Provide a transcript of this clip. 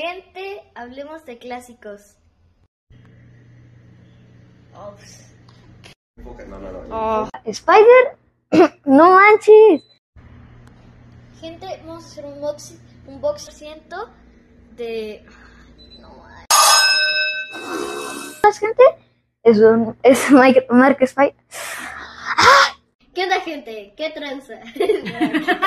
Gente, hablemos de clásicos. No. Oh, Spider, no manches. Gente, vamos a hacer un box, un box ciento de... ¿Más gente? Es un es Mike, Mark Spider. ¡Ah! ¿Qué onda, gente? ¿Qué tranza?